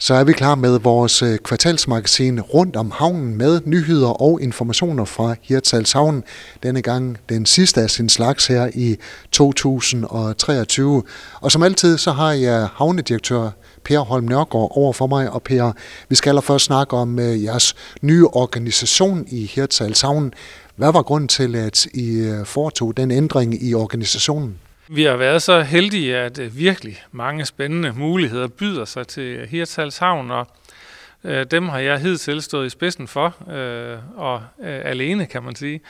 Så er vi klar med vores øh, kvartalsmagasin rundt om havnen med nyheder og informationer fra Hirtshals Havn. Denne gang den sidste af sin slags her i 2023. Og som altid så har jeg havnedirektør Per Holm Nørgaard over for mig. Og Per, vi skal allerførst snakke om øh, jeres nye organisation i Hirtshals Havn. Hvad var grunden til, at I øh, foretog den ændring i organisationen? Vi har været så heldige, at øh, virkelig mange spændende muligheder byder sig til øh, Hirtshals Havn, og øh, dem har jeg hidtil stået i spidsen for, og alene kan man sige.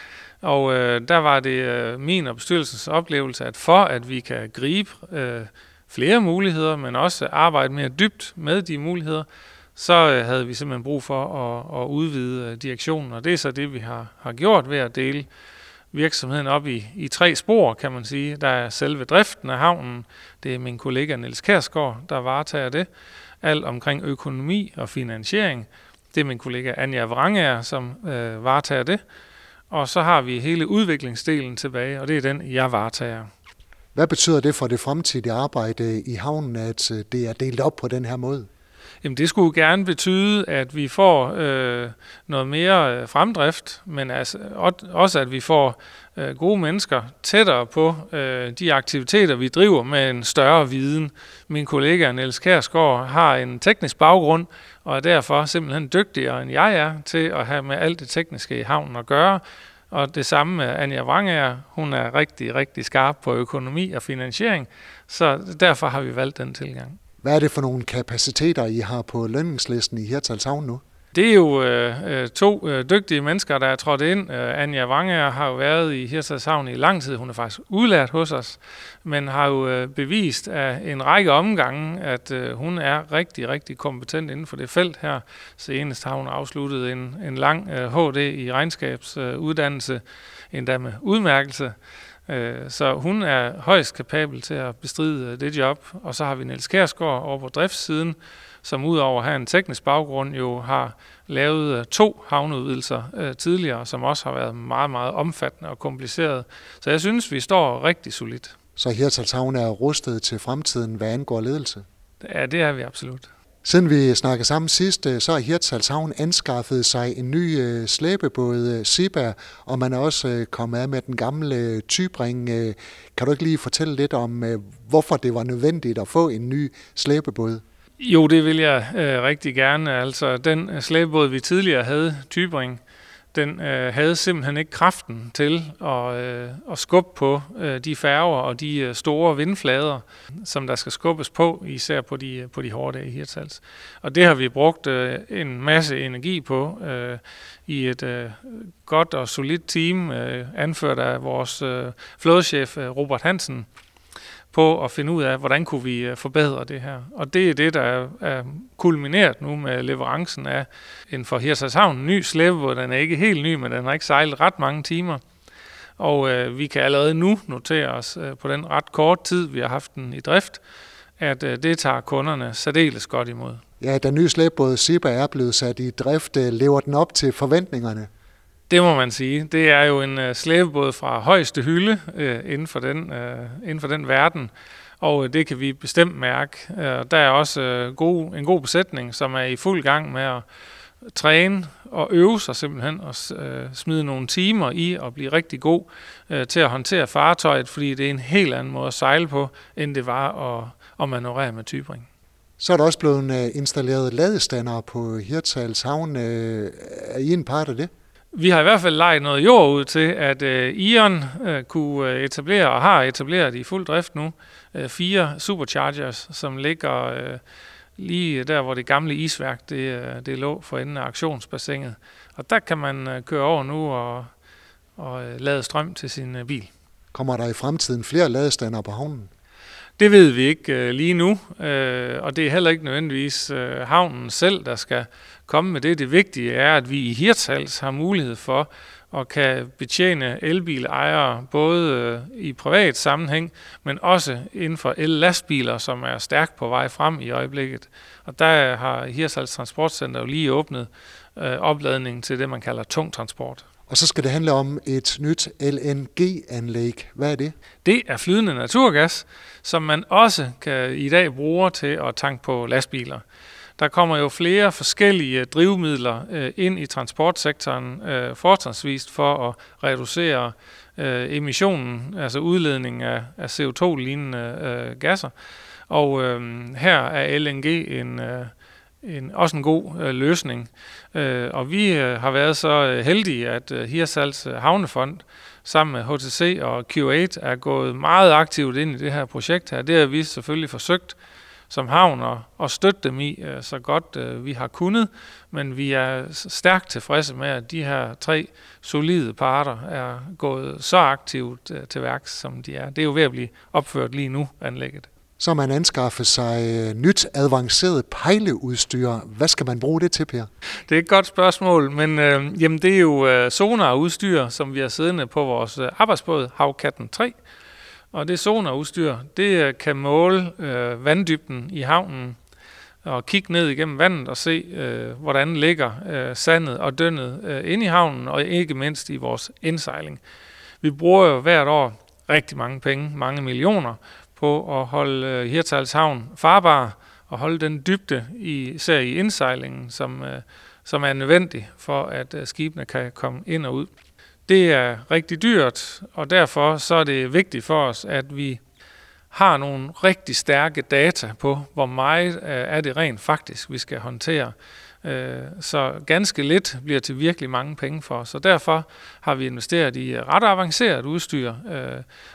Og der var det min og bestyrelsens oplevelse, at for at vi kan gribe flere muligheder, men også arbejde mere dybt med de muligheder, så havde vi simpelthen brug for at, at udvide direktionen, og det er så det, vi har, har gjort ved at dele virksomheden op i, i tre spor, kan man sige. Der er selve driften af havnen, det er min kollega Niels Kærsgaard, der varetager det. Alt omkring økonomi og finansiering, det er min kollega Anja Vrangager, som øh, varetager det. Og så har vi hele udviklingsdelen tilbage, og det er den, jeg varetager. Hvad betyder det for det fremtidige arbejde i havnen, at øh, det er delt op på den her måde? Jamen det skulle gerne betyde, at vi får øh, noget mere øh, fremdrift, men altså, også at vi får øh, gode mennesker tættere på øh, de aktiviteter, vi driver med en større viden. Min kollega Niels Kærsgaard har en teknisk baggrund, og er derfor simpelthen dygtigere end jeg er til at have med alt det tekniske i havnen at gøre. Og det samme med Anja Vrangager. Hun er rigtig, rigtig skarp på økonomi og finansiering, så derfor har vi valgt den tilgang. Hvad er det for nogle kapaciteter, I har på lønningslisten i Hirtals Havn nu? Det er jo øh, øh, to øh, dygtige mennesker, der er trådt ind. Øh, Anja Vange har jo været i Hirtshals Havn i lang tid. Hun er faktisk udlært hos os, men har jo øh, bevist af en række omgange, at øh, hun er rigtig, rigtig kompetent inden for det felt her. Senest har hun afsluttet en, en lang øh, HD i regnskabsuddannelse, øh, endda med udmærkelse. Øh, så hun er højst kapabel til at bestride det job. Og så har vi Niels Kærsgaard over på driftssiden, som udover at have en teknisk baggrund jo har lavet øh, to havneudvidelser øh, tidligere, som også har været meget, meget omfattende og kompliceret. Så jeg synes, vi står rigtig solidt. Så Hirtshals Havn er rustet til fremtiden, hvad angår ledelse? Ja, det er vi absolut. Siden vi snakkede sammen sidst, øh, så har Hirtshals Havn anskaffet sig en ny øh, slæbebåd, øh, Siba, og man er også kommet af med den gamle Tybring. Kan du ikke lige fortælle lidt om, hvorfor det var nødvendigt at få en ny slæbebåd? Jo, det vil jeg øh, rigtig gerne. Altså, den slæbebåd, vi tidligere havde, Tybring, den øh, havde simpelthen ikke kraften til at, øh, at skubbe på øh, de færger og de øh, store vindflader, som der skal skubbes på, især på de, på de hårde dage i Hirtshals. Og det har vi brugt øh, en masse energi på øh, i et øh, godt og solidt team, øh, anført af vores øh, flådechef øh, Robert Hansen, på at finde ud af, hvordan kunne vi øh, forbedre det her. Og det er det, der er kulmineret nu med leverancen af en for Hirshashavn ny slæbebåd. Den er ikke helt ny, men den har ikke sejlet ret mange timer. Og øh, vi kan allerede nu notere os øh, på den ret kort tid, vi har haft den i drift, at øh, det tager kunderne særdeles godt imod. Ja, den nye slæbebåd Siba er blevet sat i drift. Øh, lever den op til forventningerne? Det må man sige. Det er jo en øh, slæbebåd fra højeste hylde øh, inden, for den, øh, inden for den verden, og øh, det kan vi bestemt mærke. Øh, der er også øh, god, en god besætning, som er i fuld gang med at træne og øve sig simpelthen og øh, smide nogle timer i og blive rigtig god øh, til at håndtere fartøjet, fordi det er en helt anden måde at sejle på, end det var at, at manøvrere med tybring. Så er der også blevet øh, installeret ladestander på Hirtshals Havn. Øh, er I en part af det? Vi har i hvert fald lejet noget jord ud til, at øh, Ion øh, kunne øh, etablere og har etableret i fuld drift nu øh, fire superchargers, som ligger øh, lige der, hvor det gamle isværk det, øh, det lå for enden af aktionsbassinet. Og der kan man øh, køre over nu og, og øh, lade strøm til sin øh, bil. Kommer der i fremtiden flere ladestander på havnen? Det ved vi ikke øh, lige nu, øh, og det er heller ikke nødvendigvis øh, havnen selv, der skal komme med det. Det vigtige er, at vi i Hirtshals har mulighed for at kan betjene elbilejere både øh, i privat sammenhæng, men også inden for el-lastbiler, som er stærkt på vej frem i øjeblikket. Og der har Hirtshals Transportcenter jo lige åbnet øh, opladningen til det, man kalder tung transport. Og så skal det handle om et nyt LNG-anlæg. Hvad er det? Det er flydende naturgas, som man også kan i dag bruge til at tanke på lastbiler. Der kommer jo flere forskellige drivmidler øh, ind i transportsektoren, øh, fortrinsvis fortrinsvist for at reducere øh, emissionen, altså udledningen af, CO2-lignende gasser. Og øh, her er LNG en, øh, en, også en god øh, løsning. Øh, og vi øh, har været så øh, heldige, at øh, Hirsals øh, Havnefond sammen med HTC og Q8 er gået meget aktivt ind i det her projekt her. Det har vi selvfølgelig forsøgt som havn at, at støtte dem i øh, så godt øh, vi har kunnet, men vi er stærkt tilfredse med, at de her tre solide parter er gået så aktivt øh, til værks, som de er. Det er jo ved at blive opført lige nu, anlægget. Så man anskaffer sig øh, nyt avanceret pejleudstyr. Hvad skal man bruge det til, Per? Det er et godt spørgsmål, men øh, jamen, det er jo øh, sonarudstyr, som vi har siddende på vores øh, arbejdsbåd, Havkatten 3, og det sonarudstyr, det øh, kan måle øh, vanddybden i havnen og kigge ned igennem vandet og se, øh, hvordan ligger øh, sandet og dønnet øh, inde i havnen, og ikke mindst i vores indsejling. Vi bruger jo hvert år rigtig mange penge, mange millioner, på at holde øh, Hirtals havn farbar og holde den dybde, i, især i indsejlingen, som, øh, som er nødvendig for, at øh, skibene kan komme ind og ud. Det er rigtig dyrt, og derfor så er det vigtigt for os, at vi har nogle rigtig stærke data på, hvor meget er det rent faktisk, vi skal håndtere. Så ganske lidt bliver til virkelig mange penge for os, og derfor har vi investeret i ret avanceret udstyr,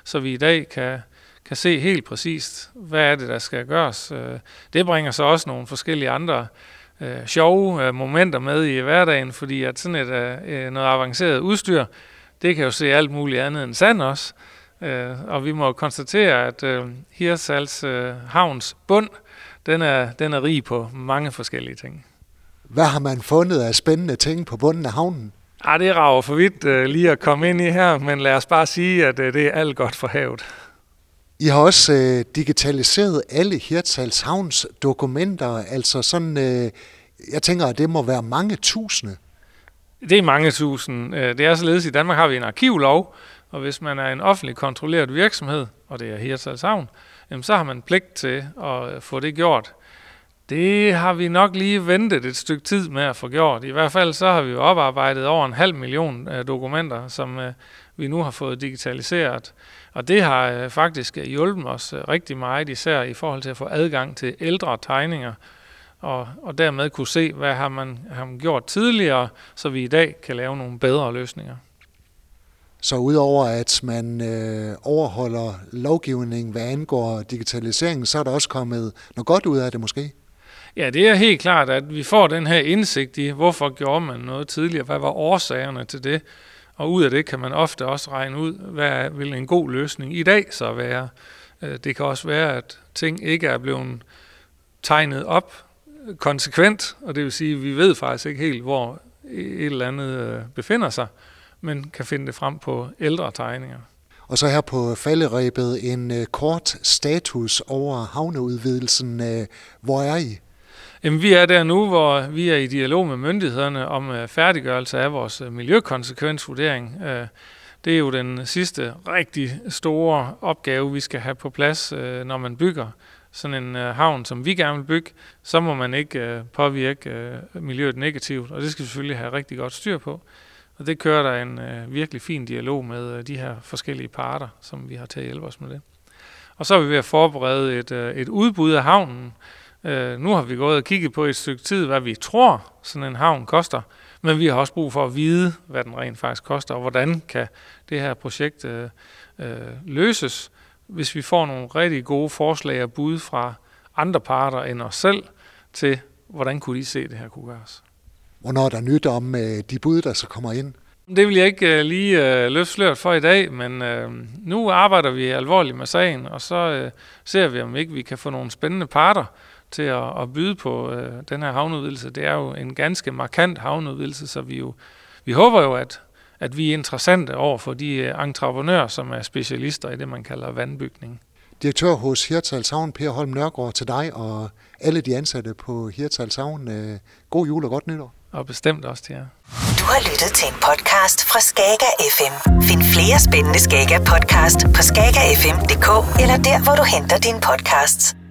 så vi i dag kan, kan se helt præcist, hvad er det, der skal gøres. Det bringer så også nogle forskellige andre øh, sjove øh, momenter med i hverdagen, fordi at sådan et øh, noget avanceret udstyr, det kan jo se alt muligt andet end sand også. Øh, og vi må konstatere, at øh, Hirsals øh, havns bund, den er, den er rig på mange forskellige ting. Hvad har man fundet af spændende ting på bunden af havnen? Ah, det rager for vidt øh, lige at komme ind i her, men lad os bare sige, at øh, det er alt godt for havet. I har også øh, digitaliseret alle Hirtshals Havns dokumenter, altså sådan, øh, jeg tænker, at det må være mange tusinde. Det er mange tusinde. Øh, det er således, i Danmark har vi en arkivlov, og hvis man er en offentlig kontrolleret virksomhed, og det er Hirtshals Havn, jamen så har man pligt til at øh, få det gjort. Det har vi nok lige ventet et stykke tid med at få gjort. I hvert fald så har vi jo oparbejdet over en halv million øh, dokumenter, som øh, vi nu har fået digitaliseret. Og det har øh, faktisk øh, hjulpet os øh, rigtig meget, især i forhold til at få adgang til ældre tegninger, og, og dermed kunne se, hvad har man, har man gjort tidligere, så vi i dag kan lave nogle bedre løsninger. Så udover at man øh, overholder lovgivningen, hvad angår digitaliseringen, så er der også kommet noget godt ud af det måske? Ja, det er helt klart, at vi får den her indsigt i, hvorfor gjorde man noget tidligere, hvad var årsagerne til det, og ud af det kan man ofte også regne ud, hvad vil en god løsning i dag så være. Øh, det kan også være, at ting ikke er blevet tegnet op konsekvent, og det vil sige, at vi ved faktisk ikke helt, hvor et eller andet øh, befinder sig, men kan finde det frem på ældre tegninger. Og så her på falderæbet en øh, kort status over havneudvidelsen. Hvor er I? Jamen, vi er der nu, hvor vi er i dialog med myndighederne om øh, færdiggørelse af vores øh, miljøkonsekvensvurdering. Øh, det er jo den sidste rigtig store opgave, vi skal have på plads, når man bygger sådan en havn, som vi gerne vil bygge. Så må man ikke påvirke miljøet negativt, og det skal vi selvfølgelig have rigtig godt styr på. Og det kører der en virkelig fin dialog med de her forskellige parter, som vi har til at hjælpe os med det. Og så er vi ved at forberede et, et udbud af havnen, Øh, nu har vi gået og kigget på et stykke tid, hvad vi tror, sådan en havn koster, men vi har også brug for at vide, hvad den rent faktisk koster, og hvordan kan det her projekt øh, øh, løses, hvis vi får nogle rigtig gode forslag og bud fra andre parter end os selv til, hvordan kunne de se, det her kunne gøres. Hvornår er der nyt om øh, de bud, der så kommer ind? Det vil jeg ikke uh, lige uh, løfte sløret for i dag, men uh, nu arbejder vi alvorligt med sagen, og så uh, ser vi, om ikke vi kan få nogle spændende parter til at, at byde på øh, den her havneudvidelse. Det er jo en ganske markant havneudvidelse, så vi jo vi håber jo, at, at vi er interessante over for de øh, entreprenører, som er specialister i det, man kalder vandbygning. Direktør hos Hirtals Havn, Per Holm Nørgaard, til dig og alle de ansatte på Hirtals Havn. Øh, god jul og godt nytår. Og bestemt også til jer. Du har lyttet til en podcast fra Skager FM. Find flere spændende Skager podcast på skagerfm.dk eller der, hvor du henter dine podcasts.